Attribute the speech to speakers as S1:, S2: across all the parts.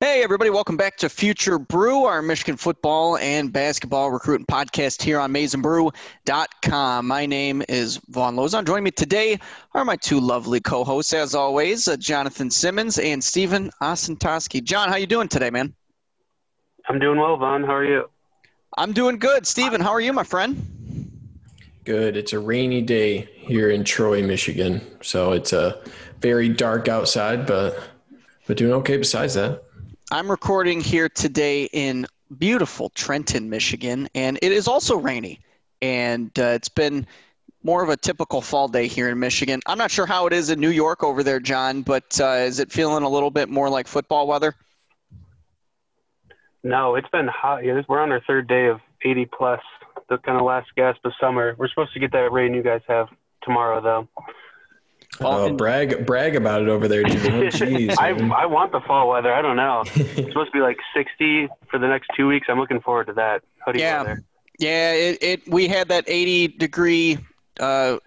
S1: Hey, everybody, welcome back to Future Brew, our Michigan football and basketball recruiting podcast here on MaizenBrew.com. My name is Vaughn Lozon. Joining me today are my two lovely co-hosts, as always, uh, Jonathan Simmons and Stephen Osentoski. John, how you doing today, man?
S2: I'm doing well, Vaughn. How are you?
S1: I'm doing good. Stephen, how are you, my friend?
S3: Good. It's a rainy day here in Troy, Michigan. So it's a uh, very dark outside, but but doing okay besides that.
S1: I'm recording here today in beautiful Trenton, Michigan, and it is also rainy. And uh, it's been more of a typical fall day here in Michigan. I'm not sure how it is in New York over there, John, but uh, is it feeling a little bit more like football weather?
S2: No, it's been hot. We're on our third day of 80 plus, the kind of last gasp of summer. We're supposed to get that rain you guys have tomorrow, though.
S3: Oh, brag brag about it over there, Jim.
S2: Jeez, I, I want the fall weather. I don't know. It's supposed to be like 60 for the next two weeks. I'm looking forward to that. Hoodie
S1: yeah,
S2: weather.
S1: yeah. It, it we had that 80 degree, uh,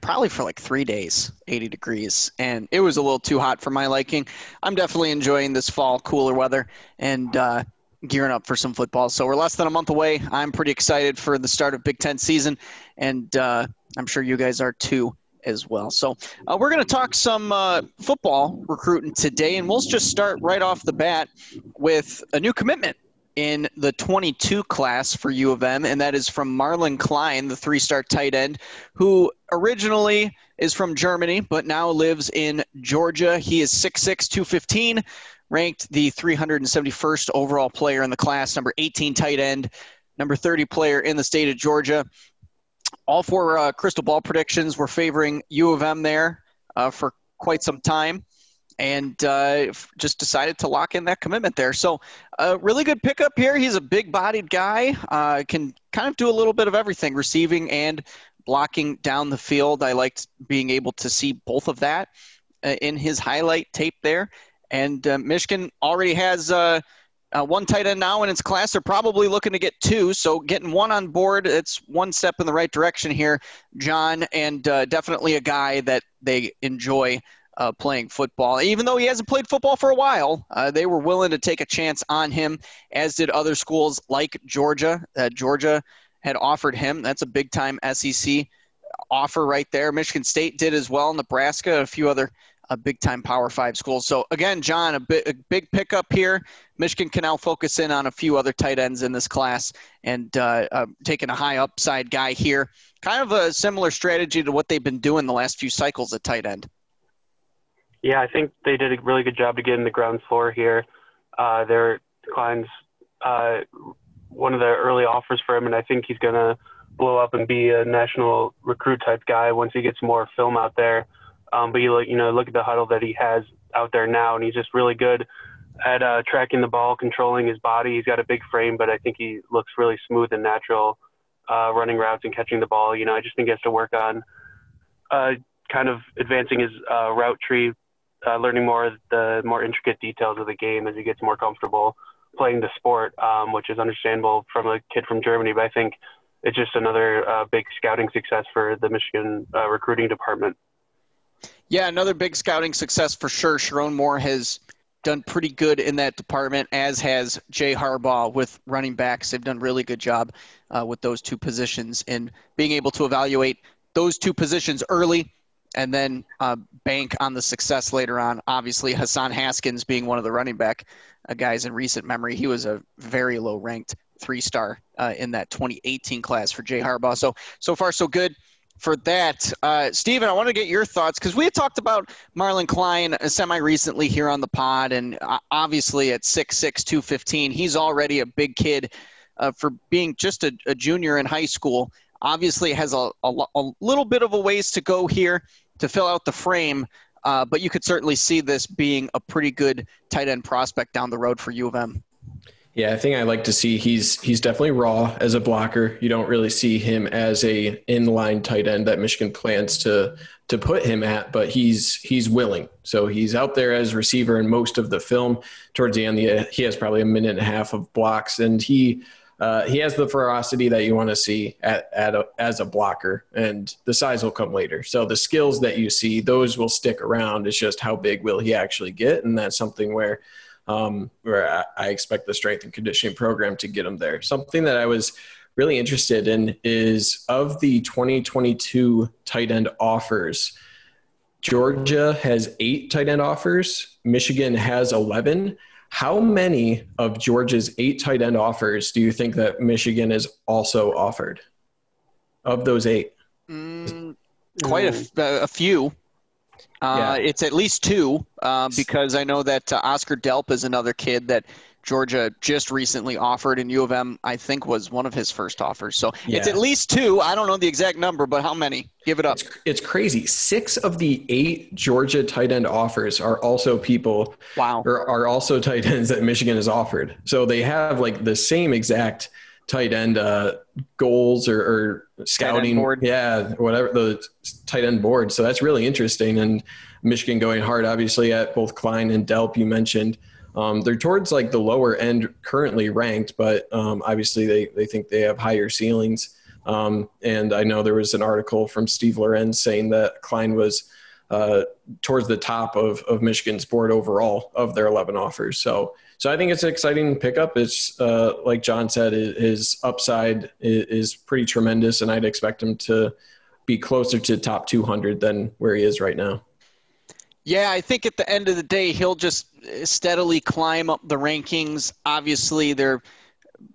S1: probably for like three days, 80 degrees, and it was a little too hot for my liking. I'm definitely enjoying this fall cooler weather and uh, gearing up for some football. So we're less than a month away. I'm pretty excited for the start of Big Ten season, and uh, I'm sure you guys are too as well. So uh, we're going to talk some uh, football recruiting today, and we'll just start right off the bat with a new commitment in the 22 class for U of M, and that is from Marlon Klein, the three-star tight end, who originally is from Germany but now lives in Georgia. He is 6'6", 215, ranked the 371st overall player in the class, number 18 tight end, number 30 player in the state of Georgia all four uh, crystal ball predictions were favoring U of M there uh, for quite some time and uh, just decided to lock in that commitment there. So, a really good pickup here. He's a big bodied guy, uh, can kind of do a little bit of everything, receiving and blocking down the field. I liked being able to see both of that uh, in his highlight tape there. And uh, Michigan already has uh, one tight end now in its class. They're probably looking to get two. So getting one on board, it's one step in the right direction here, John, and uh, definitely a guy that they enjoy uh, playing football. Even though he hasn't played football for a while, uh, they were willing to take a chance on him, as did other schools like Georgia. Uh, Georgia had offered him. That's a big time SEC offer right there. Michigan State did as well. Nebraska, a few other a big time Power Five school. So again, John, a, bit, a big pickup here. Michigan can now focus in on a few other tight ends in this class and uh, uh, taking a high upside guy here. Kind of a similar strategy to what they've been doing the last few cycles at tight end.
S2: Yeah, I think they did a really good job to get in the ground floor here. Uh, their Klein's uh, one of the early offers for him, and I think he's going to blow up and be a national recruit type guy once he gets more film out there. Um, but you look, you know, look at the Hudl that he has out there now, and he's just really good at uh, tracking the ball, controlling his body. He's got a big frame, but I think he looks really smooth and natural uh, running routes and catching the ball. You know, I just think he has to work on uh, kind of advancing his uh, route tree, uh, learning more of the more intricate details of the game as he gets more comfortable playing the sport, um, which is understandable from a kid from Germany. But I think it's just another uh, big scouting success for the Michigan recruiting department.
S1: Yeah, another big scouting success for sure. Sherrone Moore has done pretty good in that department, as has Jay Harbaugh with running backs. They've done really good job uh, with those two positions and being able to evaluate those two positions early and then uh, bank on the success later on. Obviously, Hassan Haskins being one of the running back uh, guys in recent memory, he was a very low ranked three star uh, in that 2018 class for Jay Harbaugh. So so far so good for that. Uh, Stephen, I want to get your thoughts because we had talked about Marlon Klein semi recently here on the pod, and uh, obviously at 6'6, 215, he's already a big kid uh, for being just a, a, junior in high school. Obviously, has a, a, a, little bit of a ways to go here to fill out the frame, uh, but you could certainly see this being a pretty good tight end prospect down the road for U of M.
S3: Yeah, I think I like to see he's he's definitely raw as a blocker. You don't really see him as a inline tight end that Michigan plans to to put him at, but he's he's willing. So he's out there as receiver in most of the film. Towards the end, he has probably a minute and a half of blocks, and he uh, he has the ferocity that you want to see at, at a, as a blocker, and the size will come later. So the skills that you see, those will stick around. It's just how big will he actually get, and that's something where um, where I, I expect the strength and conditioning program to get them there. Something that I was really interested in is of the 2022 tight end offers. Georgia has eight tight end offers. Michigan has 11. How many of Georgia's eight tight end offers do you think that Michigan is also offered? Of those eight,
S1: mm, quite a, a few. Uh,
S3: Yeah.
S1: It's at least two uh, because I know that uh, Oscar Delp is another kid that Georgia just recently offered, and U of M I think was one of his first offers. So it's at least two. I don't know the exact number, but how many? Give it up.
S3: it's, it's crazy. Six of the eight Georgia tight end offers are also people
S1: Wow.
S3: or are also tight ends that Michigan has offered. So they have like the same exact tight end uh, goals or, or scouting, yeah, whatever the tight end board. So that's really interesting. And Michigan going hard, obviously, at both Klein and Delp. You mentioned um, they're towards like the lower end currently ranked, but um, obviously they they think they have higher ceilings. Um, and I know there was an article from Steve Lorenz saying that Klein was uh, towards the top of, of Michigan's board overall of their 11 offers. So, so I think it's an exciting pickup. It's uh, like John said, his upside is, pretty tremendous, and I'd expect him to be closer to top 200 than where he is right now.
S1: Yeah, I think at the end of the day, he'll just steadily climb up the rankings. Obviously, they're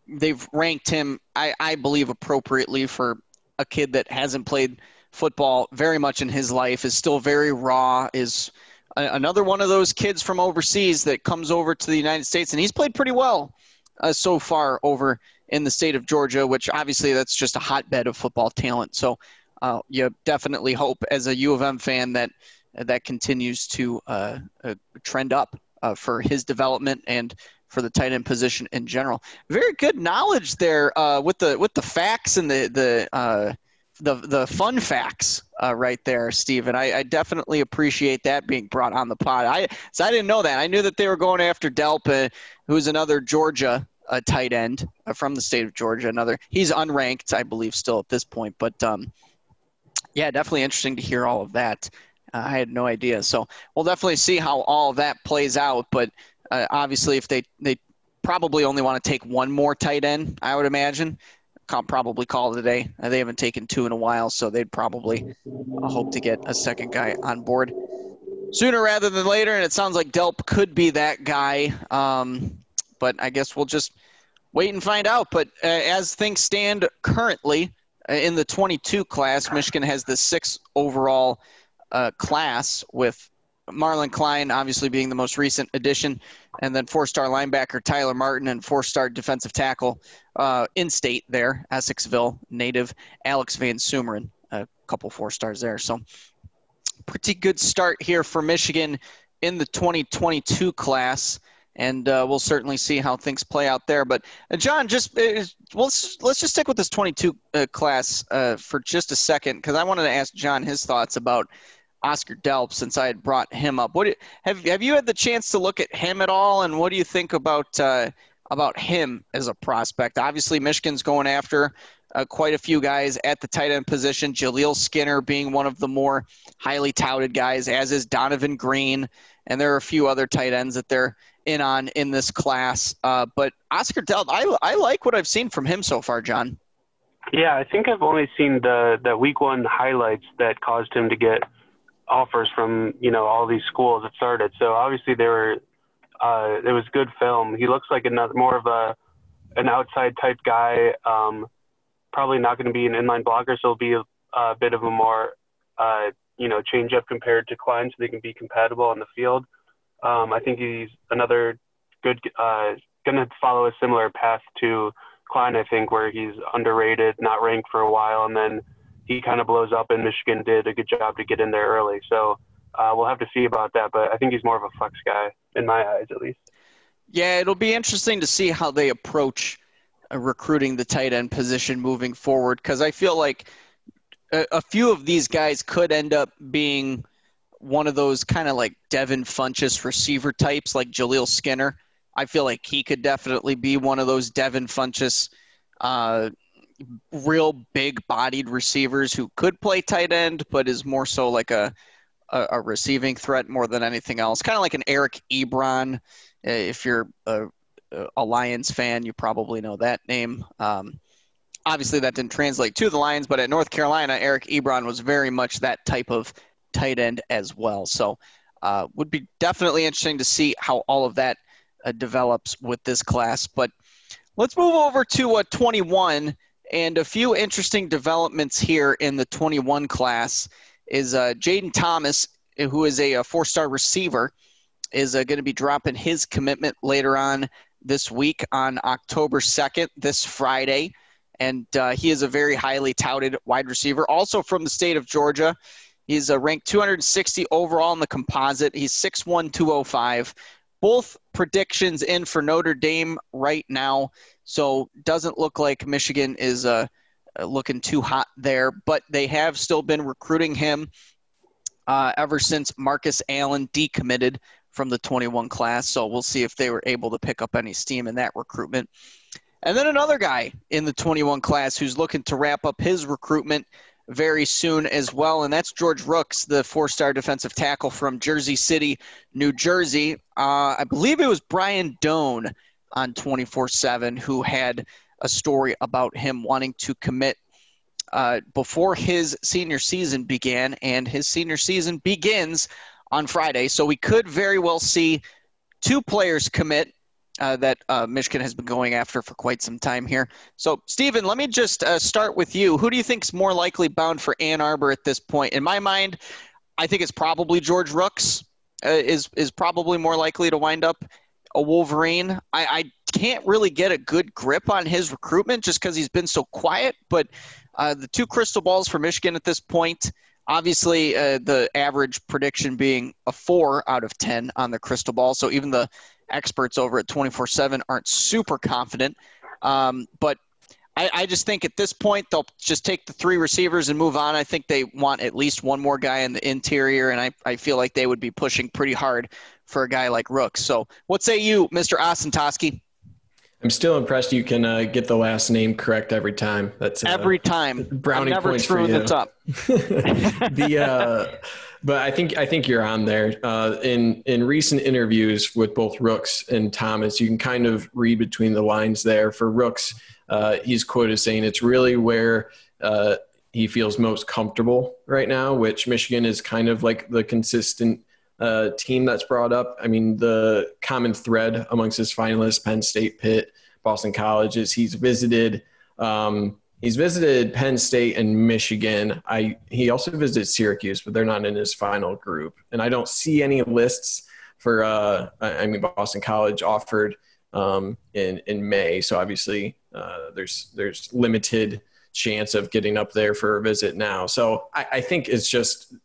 S1: they've ranked him, I, I believe, appropriately for a kid that hasn't played football very much in his life, is still very raw, is another one of those kids from overseas that comes over to the United States, and he's played pretty well uh, so far over in the state of Georgia, which obviously that's just a hotbed of football talent. So uh, you definitely hope as a U of M fan that that continues to uh, uh, trend up uh, for his development and for the tight end position in general. Very good knowledge there uh, with the with the facts and the the the the fun facts uh, right there, Steve. And I, I definitely appreciate that being brought on the pod. I so I didn't know that. I knew that they were going after Delpa, who's another Georgia uh, tight end uh, from the state of Georgia. Another he's unranked, I believe, still at this point. But um, yeah, definitely interesting to hear all of that. Uh, I had no idea. So we'll definitely see how all of that plays out. But uh, obviously, if they they probably only want to take one more tight end, I would imagine. Can't probably call it a day. Uh, they haven't taken two in a while, so they'd probably uh, hope to get a second guy on board sooner rather than later. And it sounds like Delp could be that guy. Um, but I guess we'll just wait and find out. But uh, as things stand currently uh, in the 22 class, Michigan has the sixth overall uh, class with Marlon Klein obviously being the most recent addition, and then four-star linebacker Tyler Martin and four-star defensive tackle uh, in-state there, Essexville native Alex Van Sumeren, a couple four stars there. So pretty good start here for Michigan in the 2022 class. And uh, we'll certainly see how things play out there. But uh, John, just uh, let's let's just stick with this 22 uh, class uh, for just a second because I wanted to ask John his thoughts about Oscar Delp since I had brought him up. What have have you had the chance to look at him at all? And what do you think about uh, about him as a prospect? Obviously, Michigan's going after uh, quite a few guys at the tight end position. Jaleel Skinner being one of the more highly touted guys, as is Donovan Green, and there are a few other tight ends that they're in on in this class. Uh, but Oscar Delp, I I like what I've seen from him so far, John.
S2: Yeah, I think I've only seen the the week one highlights that caused him to get offers from you know all these schools that started. So obviously they were uh, it was good film. He looks like another more of a an outside type guy. Um, probably not going to be an inline blocker, so he'll be a, a bit of a more uh, you know change up compared to Klein, so they can be compatible on the field. Um, I think he's another good uh, going to follow a similar path to Klein. I think where he's underrated, not ranked for a while, and then he kind of blows up. And Michigan did a good job to get in there early. So uh, we'll have to see about that. But I think he's more of a flex guy in my eyes, at least.
S1: Yeah, it'll be interesting to see how they approach uh, recruiting the tight end position moving forward because I feel like a, a few of these guys could end up being one of those kind of like Devin Funchess receiver types, like Jaleel Skinner. I feel like he could definitely be one of those Devin Funchess, uh, real big bodied receivers who could play tight end, but is more so like a, a, a receiving threat more than anything else. Kind of like an Eric Ebron if you're a, a Lions fan, you probably know that name. Um, obviously, that didn't translate to the Lions, but at North Carolina, Eric Ebron was very much that type of tight end as well. So, uh, would be definitely interesting to see how all of that uh, develops with this class. But let's move over to uh, 21 and a few interesting developments here in the 21 class is uh, Jayden Thomas, who is a, a four-star receiver, is uh, going to be dropping his commitment later on this week on October 2nd, this Friday. And uh, he is a very highly touted wide receiver, also from the state of Georgia. He's uh, ranked 260 overall in the composite. He's 6'1, 205. Both predictions in for Notre Dame right now. So doesn't look like Michigan is uh, looking too hot there, but they have still been recruiting him uh, ever since Marcus Allen decommitted from the 21 class. So we'll see if they were able to pick up any steam in that recruitment. And then another guy in the 21 class who's looking to wrap up his recruitment very soon as well, and that's George Rooks, the four-star defensive tackle from Jersey City, New Jersey. Uh, I believe it was Brian Dohn on 24/7 who had a story about him wanting to commit uh, before his senior season began, and his senior season begins on Friday. So we could very well see two players commit uh, that uh, Michigan has been going after for quite some time here. So, Stephen, let me just uh, start with you. Who do you think is more likely bound for Ann Arbor at this point? In my mind, I think it's probably George Rooks uh, is is probably more likely to wind up a Wolverine. I, I can't really get a good grip on his recruitment just because he's been so quiet. But uh, the two crystal balls for Michigan at this point. Obviously, uh, the average prediction being a four out of 10 on the crystal ball. So even the experts over at 24 7 aren't super confident. Um, but I, I, just think at this point, they'll just take the three receivers and move on. I think they want at least one more guy in the interior, and I, I feel like they would be pushing pretty hard for a guy like Rooks. So, what say you, Mr. Osentoski?
S3: I'm still impressed you can uh, get the last name correct every time. That's
S1: uh, every time.
S3: Brownie points for you.
S1: up.
S3: the uh, but I think I think you're on there. Uh, in in recent interviews with both Rooks and Thomas, you can kind of read between the lines there. For Rooks, uh, he's quoted saying it's really where uh, he feels most comfortable right now, which Michigan is kind of like the consistent uh, team that's brought up. I mean, the common thread amongst his finalists, Penn State, Pitt, Boston College, is he's visited. Um, he's visited Penn State and Michigan. I he also visited Syracuse, but they're not in his final group. And I don't see any lists for. Uh, I mean, Boston College offered um, in in May, so obviously uh, there's there's limited chance of getting up there for a visit now. So I, I think it's just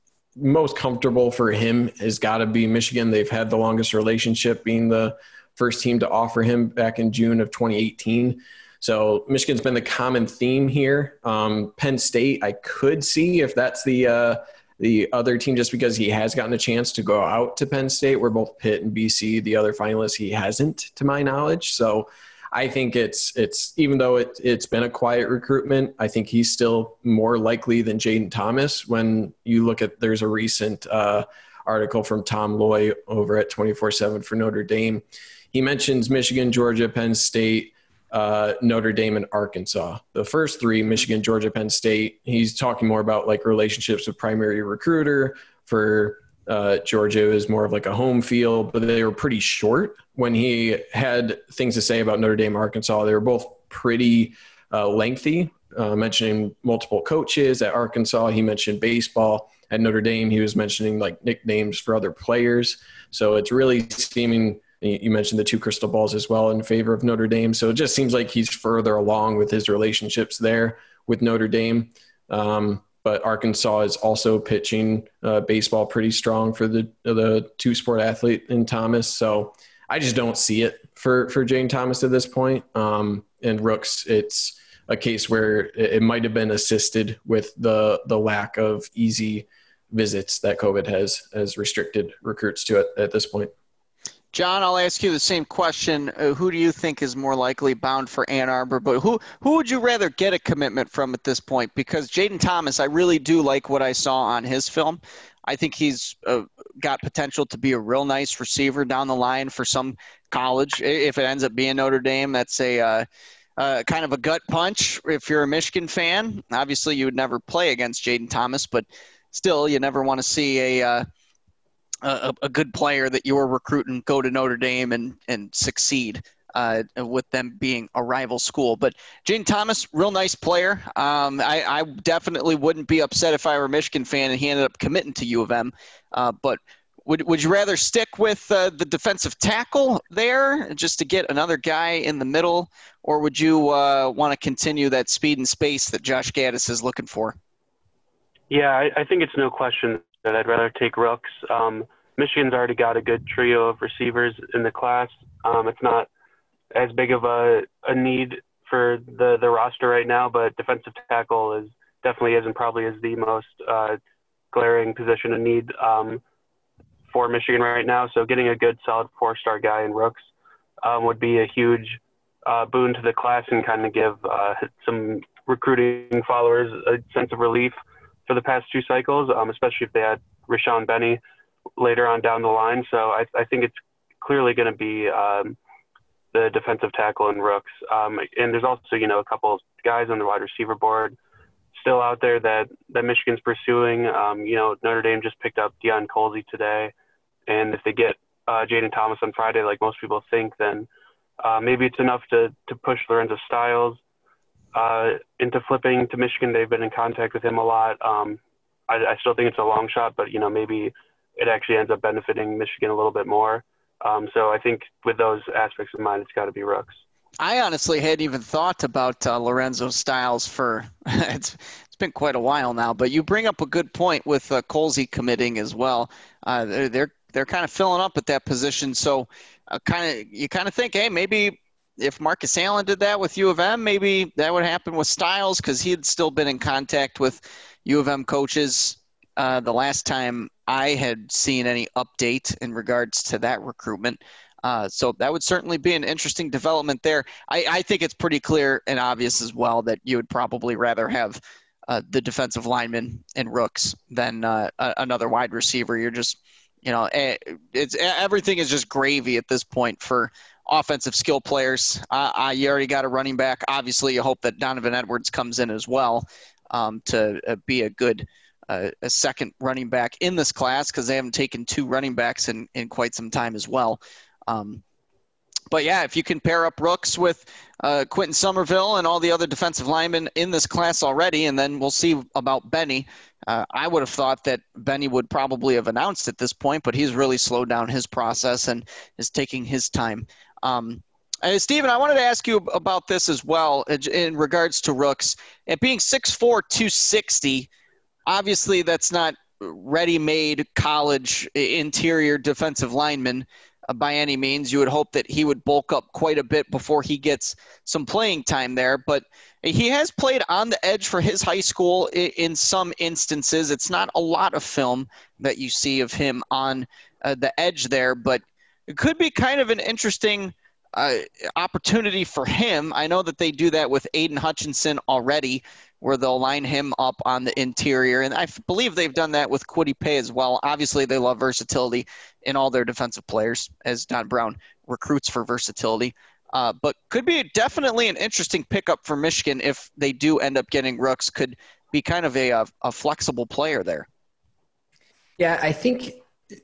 S3: most comfortable for him has got to be Michigan. They've had the longest relationship, being the first team to offer him back in June of 2018. So Michigan's been the common theme here. Um, Penn State, I could see if that's the uh, the other team, just because he has gotten a chance to go out to Penn State, where both Pitt and BC, the other finalists, he hasn't, to my knowledge. So I think it's it's even though it it's been a quiet recruitment, I think he's still more likely than Jayden Thomas. When you look at there's a recent uh, article from Tom Loy over at 24/7 for Notre Dame. He mentions Michigan, Georgia, Penn State, uh, Notre Dame, and Arkansas. The first three, Michigan, Georgia, Penn State. He's talking more about like relationships with primary recruiter for uh, Georgia is more of like a home field, but they were pretty short when he had things to say about Notre Dame, Arkansas. They were both pretty uh, lengthy, uh, mentioning multiple coaches at Arkansas. He mentioned baseball at Notre Dame. He was mentioning like nicknames for other players. So it's really seeming. You mentioned the two crystal balls as well in favor of Notre Dame. So it just seems like he's further along with his relationships there with Notre Dame. Um, but Arkansas is also pitching uh, baseball pretty strong for the the two sport athlete in Thomas. So I just don't see it for for Jayden Thomas at this point. Um, and Rooks, it's a case where it, it might have been assisted with the the lack of easy visits that COVID has has restricted recruits to it at this point.
S1: John, I'll ask you the same question. Uh, who do you think is more likely bound for Ann Arbor? But who who would you rather get a commitment from at this point? Because Jayden Thomas, I really do like what I saw on his film. I think he's uh, got potential to be a real nice receiver down the line for some college. If it ends up being Notre Dame, that's a uh, uh, kind of a gut punch if you're a Michigan fan. Obviously, you would never play against Jayden Thomas, but still, you never want to see a, uh, a, a good player that you were recruiting go to Notre Dame and and succeed. Uh, with them being a rival school. But Jayden Thomas, real nice player. Um, I, I, definitely wouldn't be upset if I were a Michigan fan and he ended up committing to U of M. Uh, but would, would you rather stick with uh, the defensive tackle there just to get another guy in the middle, or would you uh, want to continue that speed and space that Josh Gattis is looking for?
S2: Yeah, I, I think it's no question that I'd rather take Rooks. Um, Michigan's already got a good trio of receivers in the class. Um, it's not as big of a, a need for the, the roster right now, but defensive tackle is definitely is and probably is the most uh, glaring position of need. Um, for Michigan right now. So getting a good, solid four-star guy in Rooks um, would be a huge uh, boon to the class and kind of give uh, some recruiting followers a sense of relief for the past two cycles, um, especially if they had Rayshaun Benny later on down the line. So I, I think it's clearly going to be um, the defensive tackle and Rooks. Um, and there's also, you know, a couple of guys on the wide receiver board still out there that, that Michigan's pursuing. Um, you know, Notre Dame just picked up Deion Colzie today. And if they get uh, Jayden Thomas on Friday, like most people think, then uh, maybe it's enough to, to push Lorenzo Styles uh, into flipping to Michigan. They've been in contact with him a lot. Um, I, I still think it's a long shot, but you know maybe it actually ends up benefiting Michigan a little bit more. Um, so I think with those aspects in mind, it's got to be Rooks.
S1: I honestly hadn't even thought about uh, Lorenzo Styles for it's it's been quite a while now. But you bring up a good point with uh, Colzie committing as well. Uh, they're, they're they're kind of filling up at that position. So, uh, kind of you kind of think, hey, maybe if Marcus Allen did that with U of M, maybe that would happen with Styles because he had still been in contact with U of M coaches uh, the last time I had seen any update in regards to that recruitment. Uh, so that would certainly be an interesting development there. I, I, think it's pretty clear and obvious as well that you would probably rather have uh, the defensive lineman and Rooks than uh, another wide receiver. You're just you know, eh, it's eh, everything is just gravy at this point for offensive skill players. Uh, uh, you already got a running back. Obviously, you hope that Donovan Edwards comes in as well um, to uh, be a good uh, a second running back in this class because they haven't taken two running backs in, in quite some time as well. Um, but yeah, if you can pair up Rooks with uh, Quinton Somerville and all the other defensive linemen in this class already, and then we'll see about Benny. Uh, I would have thought that Benny would probably have announced at this point, but he's really slowed down his process and is taking his time. Um, uh, Stephen, I wanted to ask you about this as well in regards to Rooks. At being 6'4, 260, obviously that's not ready made college interior defensive lineman. Uh, by any means. You would hope that he would bulk up quite a bit before he gets some playing time there. But he has played on the edge for his high school in some instances. It's not a lot of film that you see of him on uh, the edge there, but it could be kind of an interesting uh, opportunity for him. I know that they do that with Aidan Hutchinson already where they'll line him up on the interior. And I believe they've done that with Kwity Paye as well. Obviously, they love versatility in all their defensive players, as Don Brown recruits for versatility. Uh, but could be definitely an interesting pickup for Michigan if they do end up getting Rooks. Could be kind of a, a, a flexible player there.
S3: Yeah, I think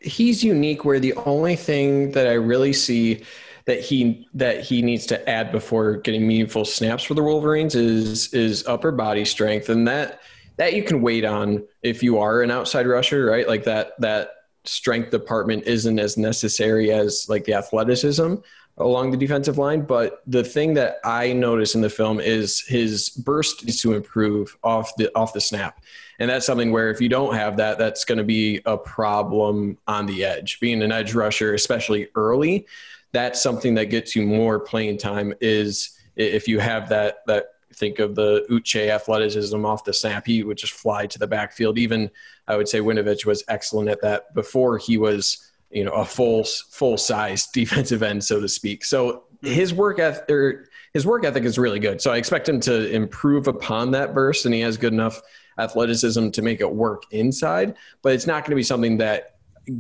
S3: he's unique where the only thing that I really see – that he that he needs to add before getting meaningful snaps for the Wolverines is is upper body strength, and that that you can wait on if you are an outside rusher, right? Like that that strength department isn't as necessary as like the athleticism along the defensive line. But the thing that I notice in the film is his burst needs to improve off the off the snap. And that's something where if you don't have that, that's going to be a problem on the edge. Being an edge rusher, especially early, that's something that gets you more playing time is if you have that that think of the Uche athleticism off the snap, he would just fly to the backfield. Even I would say Winovich was excellent at that before he was, you know, a full full size defensive end, so to speak. So his work ethic, his work ethic is really good. So I expect him to improve upon that burst, and he has good enough athleticism to make it work inside. But it's not going to be something that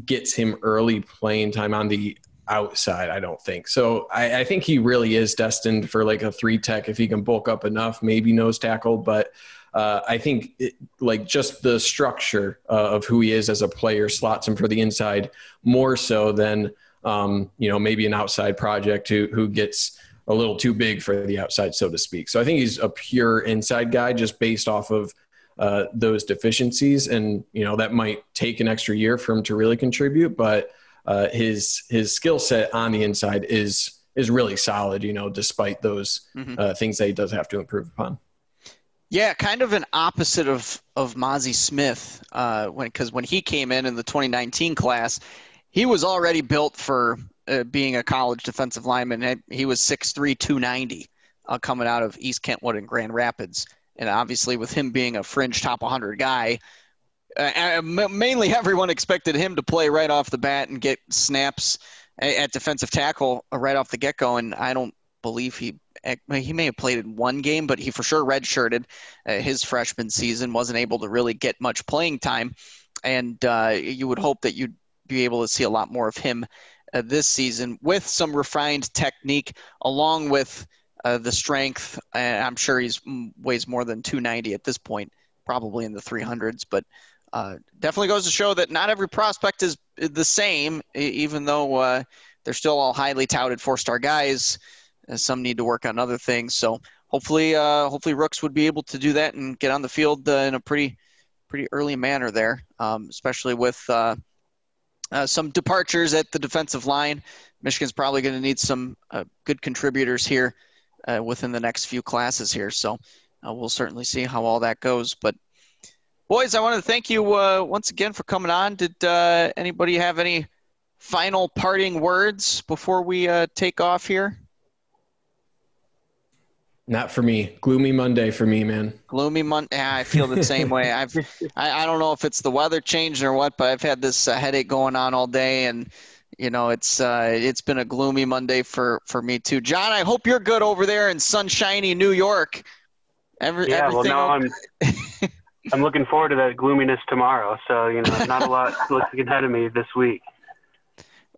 S3: gets him early playing time on the outside. I don't think so. I, I, think he really is destined for like a three tech if he can bulk up enough, maybe nose tackle. But uh, I think it, like just the structure uh, of who he is as a player slots him for the inside more so than um, you know maybe an outside project who who gets a little too big for the outside, so to speak. So I think he's a pure inside guy just based off of uh, those deficiencies, and you know that might take an extra year for him to really contribute, but uh, his his skill set on the inside is is really solid. You know, despite those mm-hmm. uh, things that he does have to improve upon.
S1: Yeah, kind of an opposite of of Mazi Smith uh, when because when he came in in the 2019 class, he was already built for uh, being a college defensive lineman. He was 6'3", 290 uh, coming out of East Kentwood and Grand Rapids. And obviously, with him being a fringe top 100 guy, uh, mainly everyone expected him to play right off the bat and get snaps at defensive tackle right off the get go. And I don't believe he he may have played in one game, but he for sure redshirted uh, his freshman season. wasn't able to really get much playing time, and uh, you would hope that you'd be able to see a lot more of him uh, this season with some refined technique, along with uh, the strength. I'm sure he's weighs more than 290 at this point, probably in the 300s, but uh, definitely goes to show that not every prospect is the same, even though uh, they're still all highly touted four-star guys. some need to work on other things. So hopefully, uh, hopefully Rooks would be able to do that and get on the field uh, in a pretty, pretty early manner there, um, especially with uh, uh, some departures at the defensive line. Michigan's probably going to need some good contributors here within the next few classes here. So we'll certainly see how all that goes. But boys, I want to thank you uh, once again for coming on. Did uh, anybody have any final parting words before we take off here?
S3: Not for me. Gloomy Monday for me, man.
S1: Gloomy Monday. Yeah, I feel the same way. I've, I, I, don't know if it's the weather changing or what, but I've had this uh, headache going on all day, and you know it's uh, it's been a gloomy Monday for for me too. John, I hope you're good over there in sunshiny New York.
S2: Every, yeah, well, now I'm I'm looking forward to that gloominess tomorrow. So you know, not a lot looking ahead of me this week.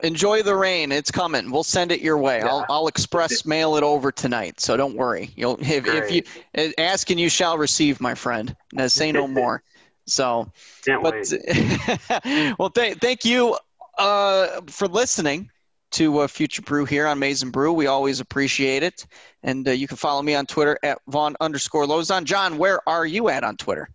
S1: Enjoy the rain. It's coming. We'll send it your way. Yeah. I'll, I'll express mail it over tonight. So don't worry. You'll if, if you ask and you shall receive, my friend. Now say no more. So,
S2: Can't but
S1: well, th- thank you uh, for listening to uh, Future Brew here on Maize n Brew. We always appreciate it. And uh, you can follow me on Twitter at Vaughn underscore Lozon. John, where are you at on Twitter?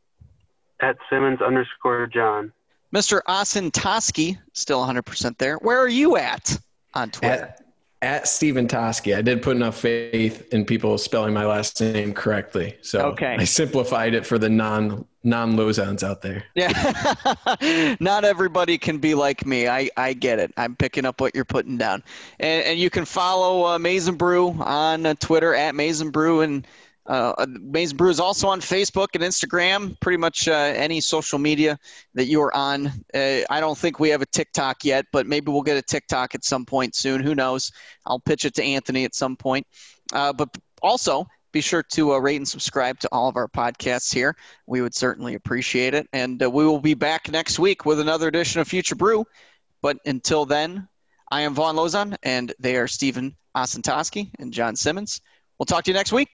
S2: At Simmons underscore John.
S1: Mr. Asin Toski, still 100% there. Where are you at on Twitter?
S3: At, at Stephen Toski. I did put enough faith in people spelling my last name correctly. So okay. I simplified it for the non non Lozons out there.
S1: Yeah. Not everybody can be like me. I, I get it. I'm picking up what you're putting down. And, and you can follow uh, Maize n Brew on uh, Twitter at Maize n Brew and uh, Brew is also on Facebook and Instagram, pretty much uh, any social media that you are on. Uh, I don't think we have a TikTok yet, but maybe we'll get a TikTok at some point soon. Who knows? I'll pitch it to Anthony at some point. Uh, but also, be sure to uh, rate and subscribe to all of our podcasts here. We would certainly appreciate it. And uh, we will be back next week with another edition of Future Brew. But until then, I am Vaughn Lozon, and they are Stephen Osentoski and John Simmons. We'll talk to you next week.